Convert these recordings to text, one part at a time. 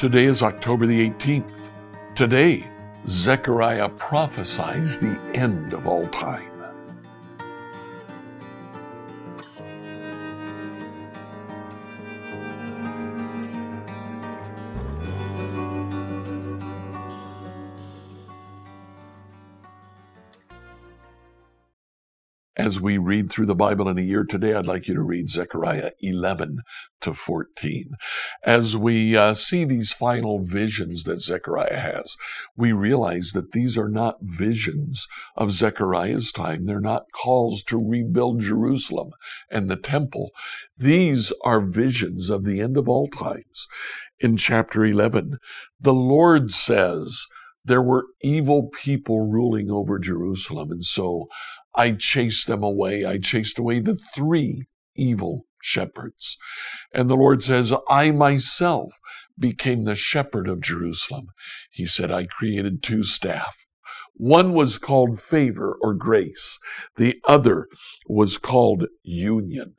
Today is October the 18th. Today, Zechariah prophesies the end of all time. As we read through the Bible in a year today, I'd like you to read Zechariah 11 to 14. As we uh, see these final visions that Zechariah has, we realize that these are not visions of Zechariah's time. They're not calls to rebuild Jerusalem and the temple. These are visions of the end of all times. In chapter 11, the Lord says, there were evil people ruling over Jerusalem. And so I chased them away. I chased away the three evil shepherds. And the Lord says, I myself became the shepherd of Jerusalem. He said, I created two staff. One was called favor or grace. The other was called union.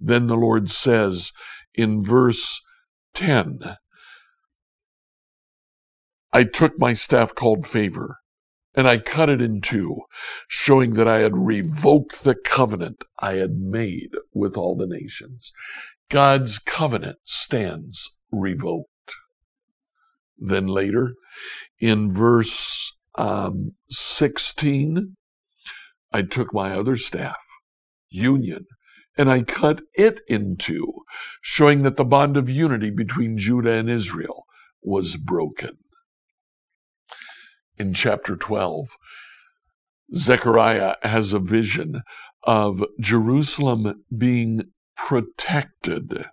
Then the Lord says in verse 10, I took my staff called favor and I cut it in two, showing that I had revoked the covenant I had made with all the nations. God's covenant stands revoked. Then later, in verse um, 16, I took my other staff, union, and I cut it in two, showing that the bond of unity between Judah and Israel was broken in chapter 12, Zechariah has a vision of Jerusalem being protected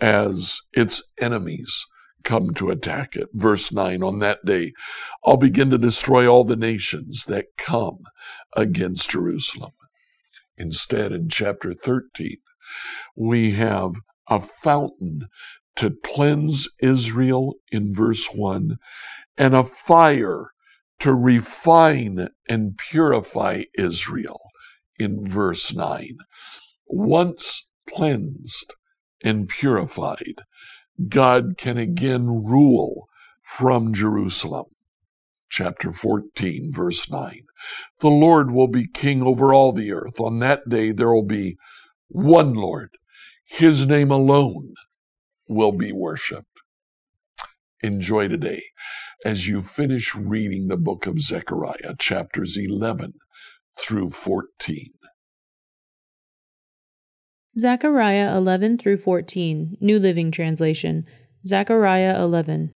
as its enemies come to attack it. Verse 9 On that day, I'll begin to destroy all the nations that come against Jerusalem. Instead, in chapter 13, we have a fountain to cleanse Israel in verse 1 and a fire to refine and purify Israel in verse 9. Once cleansed and purified, God can again rule from Jerusalem. Chapter 14, verse 9. The Lord will be king over all the earth. On that day there will be one Lord. His name alone will be worshiped. Enjoy today as you finish reading the book of Zechariah, chapters 11 through 14. Zechariah 11 through 14, New Living Translation. Zechariah 11.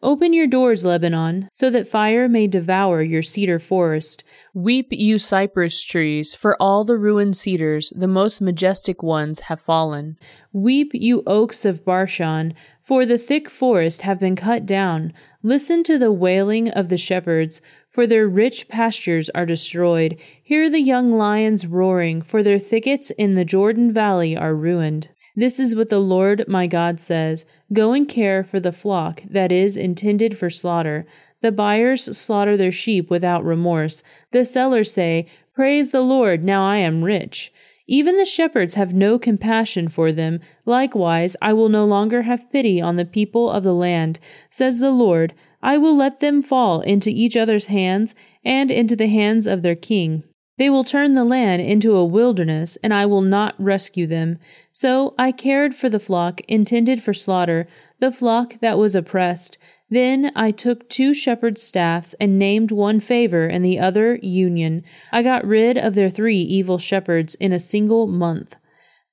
Open your doors, Lebanon, so that fire may devour your cedar forest. Weep, you cypress trees, for all the ruined cedars, the most majestic ones, have fallen. Weep, you oaks of Bashan, for the thick forest have been cut down. Listen to the wailing of the shepherds, for their rich pastures are destroyed. Hear the young lions roaring, for their thickets in the Jordan Valley are ruined. This is what the Lord my God says Go and care for the flock that is intended for slaughter. The buyers slaughter their sheep without remorse. The sellers say, Praise the Lord, now I am rich. Even the shepherds have no compassion for them. Likewise, I will no longer have pity on the people of the land, says the Lord. I will let them fall into each other's hands and into the hands of their king. They will turn the land into a wilderness, and I will not rescue them. So I cared for the flock intended for slaughter, the flock that was oppressed. Then I took two shepherd's staffs and named one favor and the other union. I got rid of their three evil shepherds in a single month.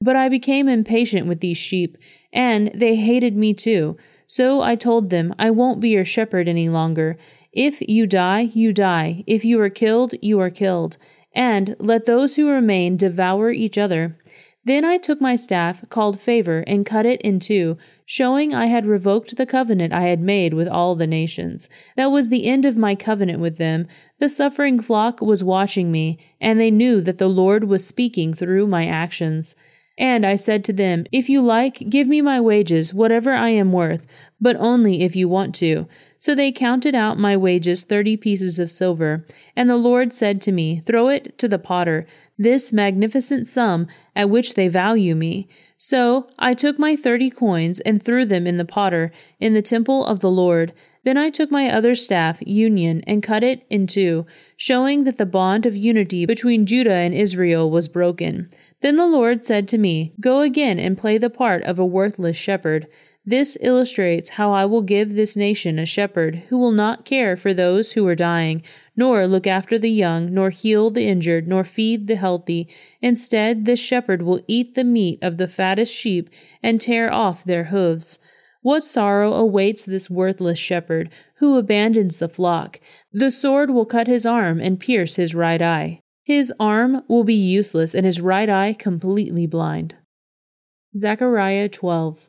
But I became impatient with these sheep, and they hated me too. So I told them, I won't be your shepherd any longer. If you die, you die. If you are killed, you are killed. And let those who remain devour each other. Then I took my staff, called favor, and cut it in two, showing I had revoked the covenant I had made with all the nations. That was the end of my covenant with them. The suffering flock was watching me, and they knew that the Lord was speaking through my actions. And I said to them, If you like, give me my wages, whatever I am worth, but only if you want to. So they counted out my wages thirty pieces of silver. And the Lord said to me, Throw it to the potter this magnificent sum at which they value me. So I took my thirty coins and threw them in the potter in the temple of the Lord. Then I took my other staff, union, and cut it in two, showing that the bond of unity between Judah and Israel was broken. Then the Lord said to me, Go again and play the part of a worthless shepherd. This illustrates how I will give this nation a shepherd who will not care for those who are dying, nor look after the young, nor heal the injured, nor feed the healthy. Instead, this shepherd will eat the meat of the fattest sheep and tear off their hoofs. What sorrow awaits this worthless shepherd who abandons the flock? The sword will cut his arm and pierce his right eye. His arm will be useless and his right eye completely blind. Zechariah 12.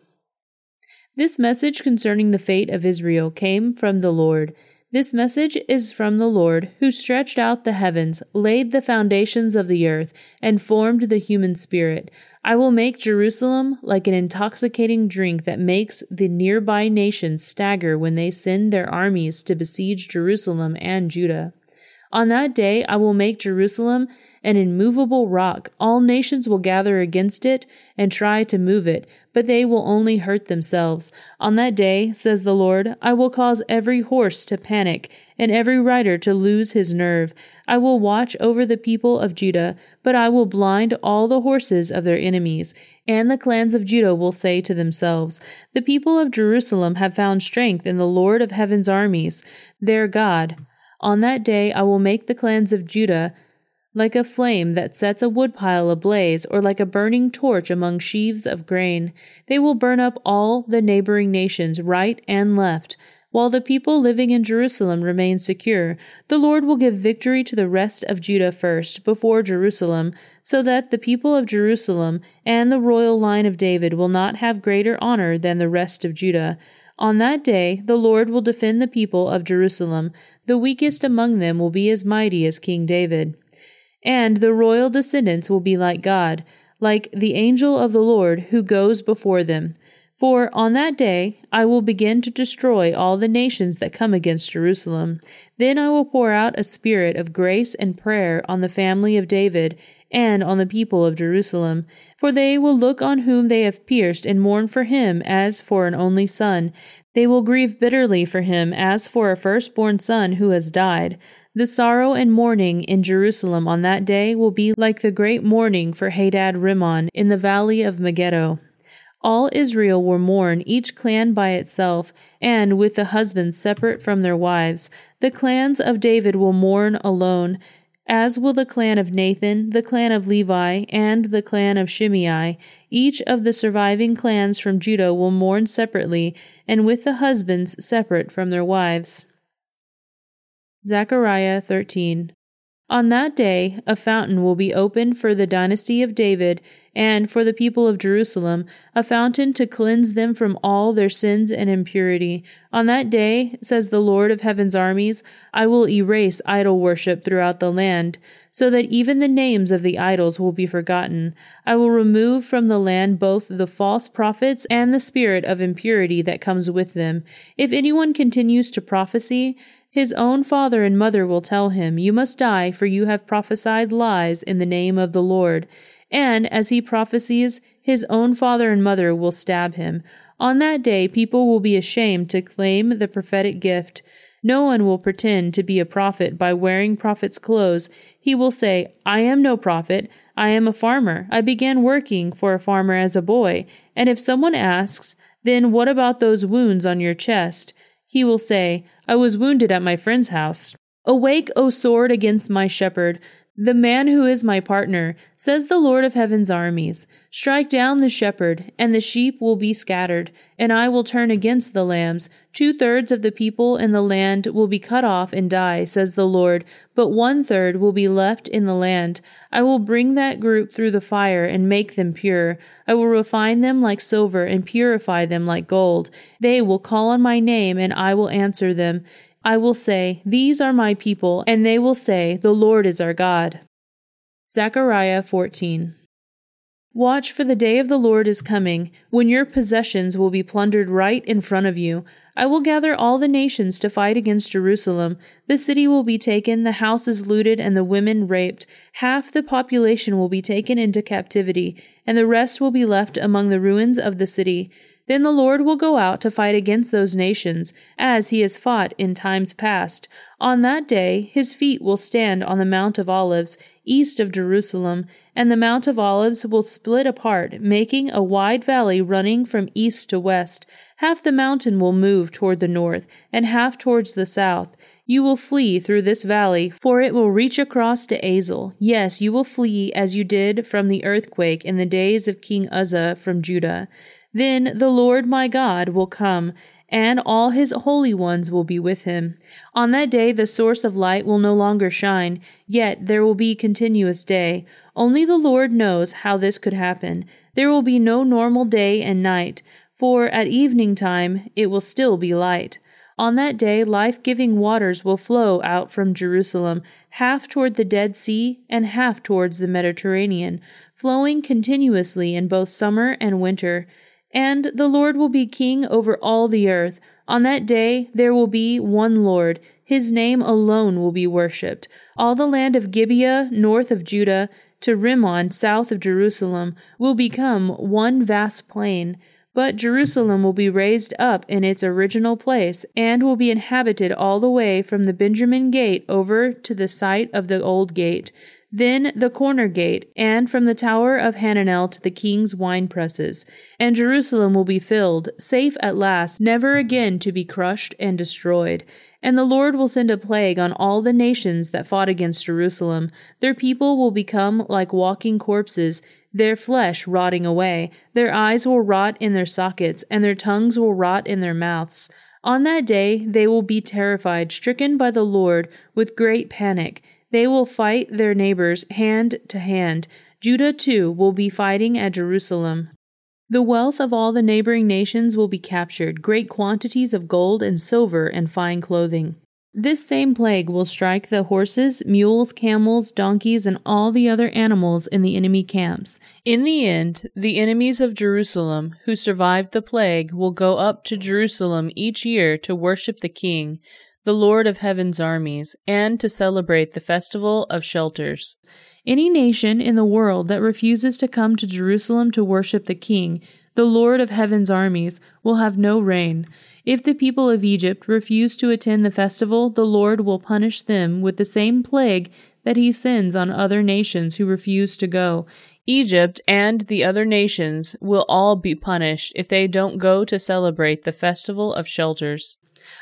This message concerning the fate of Israel came from the Lord. This message is from the Lord, who stretched out the heavens, laid the foundations of the earth, and formed the human spirit. I will make Jerusalem like an intoxicating drink that makes the nearby nations stagger when they send their armies to besiege Jerusalem and Judah. On that day I will make Jerusalem an immovable rock. All nations will gather against it and try to move it, but they will only hurt themselves. On that day, says the Lord, I will cause every horse to panic and every rider to lose his nerve. I will watch over the people of Judah, but I will blind all the horses of their enemies. And the clans of Judah will say to themselves, The people of Jerusalem have found strength in the Lord of heaven's armies, their God. On that day I will make the clans of Judah like a flame that sets a woodpile ablaze, or like a burning torch among sheaves of grain. They will burn up all the neighboring nations, right and left. While the people living in Jerusalem remain secure, the Lord will give victory to the rest of Judah first, before Jerusalem, so that the people of Jerusalem and the royal line of David will not have greater honor than the rest of Judah. On that day, the Lord will defend the people of Jerusalem. The weakest among them will be as mighty as King David and the royal descendants will be like God, like the angel of the Lord who goes before them. For on that day I will begin to destroy all the nations that come against Jerusalem. Then I will pour out a spirit of grace and prayer on the family of David and on the people of Jerusalem. For they will look on whom they have pierced and mourn for him as for an only son. They will grieve bitterly for him as for a firstborn son who has died. The sorrow and mourning in Jerusalem on that day will be like the great mourning for Hadad Rimmon in the valley of Megiddo. All Israel will mourn, each clan by itself, and with the husbands separate from their wives. The clans of David will mourn alone, as will the clan of Nathan, the clan of Levi, and the clan of Shimei. Each of the surviving clans from Judah will mourn separately, and with the husbands separate from their wives. Zechariah 13. On that day, a fountain will be opened for the dynasty of David and for the people of Jerusalem, a fountain to cleanse them from all their sins and impurity. On that day, says the Lord of heaven's armies, I will erase idol worship throughout the land, so that even the names of the idols will be forgotten. I will remove from the land both the false prophets and the spirit of impurity that comes with them. If anyone continues to prophesy, his own father and mother will tell him, You must die, for you have prophesied lies in the name of the Lord. And as he prophesies, his own father and mother will stab him. On that day, people will be ashamed to claim the prophetic gift. No one will pretend to be a prophet by wearing prophet's clothes. He will say, I am no prophet. I am a farmer. I began working for a farmer as a boy. And if someone asks, Then what about those wounds on your chest? He will say, I was wounded at my friend's house. Awake, O sword, against my shepherd, the man who is my partner, says the Lord of heaven's armies. Strike down the shepherd, and the sheep will be scattered, and I will turn against the lambs. Two thirds of the people in the land will be cut off and die, says the Lord, but one third will be left in the land. I will bring that group through the fire and make them pure. I will refine them like silver and purify them like gold. They will call on my name, and I will answer them. I will say, These are my people, and they will say, The Lord is our God. Zechariah 14. Watch, for the day of the Lord is coming, when your possessions will be plundered right in front of you. I will gather all the nations to fight against Jerusalem. The city will be taken, the houses looted, and the women raped. Half the population will be taken into captivity, and the rest will be left among the ruins of the city. Then the Lord will go out to fight against those nations, as he has fought in times past. On that day his feet will stand on the Mount of Olives, east of Jerusalem, and the Mount of Olives will split apart, making a wide valley running from east to west. Half the mountain will move toward the north, and half towards the south. You will flee through this valley, for it will reach across to Azel. Yes, you will flee as you did from the earthquake in the days of King Uzziah from Judah. Then the Lord my God will come, and all his holy ones will be with him. On that day the source of light will no longer shine, yet there will be continuous day. Only the Lord knows how this could happen. There will be no normal day and night, for at evening time it will still be light. On that day, life giving waters will flow out from Jerusalem, half toward the Dead Sea and half towards the Mediterranean, flowing continuously in both summer and winter. And the Lord will be king over all the earth. On that day there will be one Lord. His name alone will be worshipped. All the land of Gibeah, north of Judah, to Rimmon, south of Jerusalem, will become one vast plain. But Jerusalem will be raised up in its original place, and will be inhabited all the way from the Benjamin gate over to the site of the old gate then the corner gate, and from the tower of Hananel to the king's wine presses. And Jerusalem will be filled, safe at last, never again to be crushed and destroyed. And the Lord will send a plague on all the nations that fought against Jerusalem. Their people will become like walking corpses, their flesh rotting away. Their eyes will rot in their sockets, and their tongues will rot in their mouths. On that day they will be terrified, stricken by the Lord with great panic. They will fight their neighbors hand to hand. Judah too will be fighting at Jerusalem. The wealth of all the neighboring nations will be captured, great quantities of gold and silver and fine clothing. This same plague will strike the horses, mules, camels, donkeys, and all the other animals in the enemy camps. In the end, the enemies of Jerusalem, who survived the plague, will go up to Jerusalem each year to worship the king, the Lord of heaven's armies, and to celebrate the festival of shelters. Any nation in the world that refuses to come to Jerusalem to worship the King, the Lord of heaven's armies, will have no rain. If the people of Egypt refuse to attend the festival, the Lord will punish them with the same plague that he sends on other nations who refuse to go. Egypt and the other nations will all be punished if they don't go to celebrate the festival of shelters.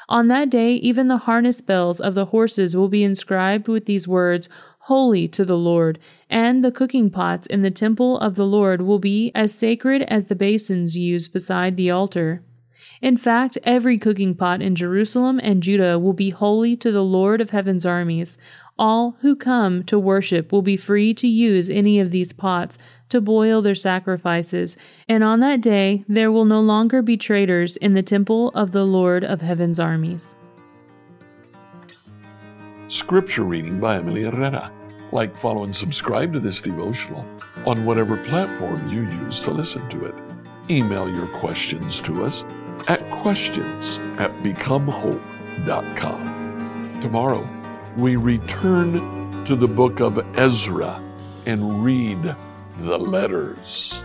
On that day, even the harness bells of the horses will be inscribed with these words, Holy to the Lord, and the cooking pots in the temple of the Lord will be as sacred as the basins used beside the altar. In fact, every cooking pot in Jerusalem and Judah will be holy to the Lord of heaven's armies. All who come to worship will be free to use any of these pots to boil their sacrifices, and on that day there will no longer be traitors in the temple of the Lord of heaven's armies. Scripture reading by Emily Herrera. Like, follow, and subscribe to this devotional on whatever platform you use to listen to it. Email your questions to us at questions at becomehope.com. Tomorrow, we return to the book of Ezra and read the letters.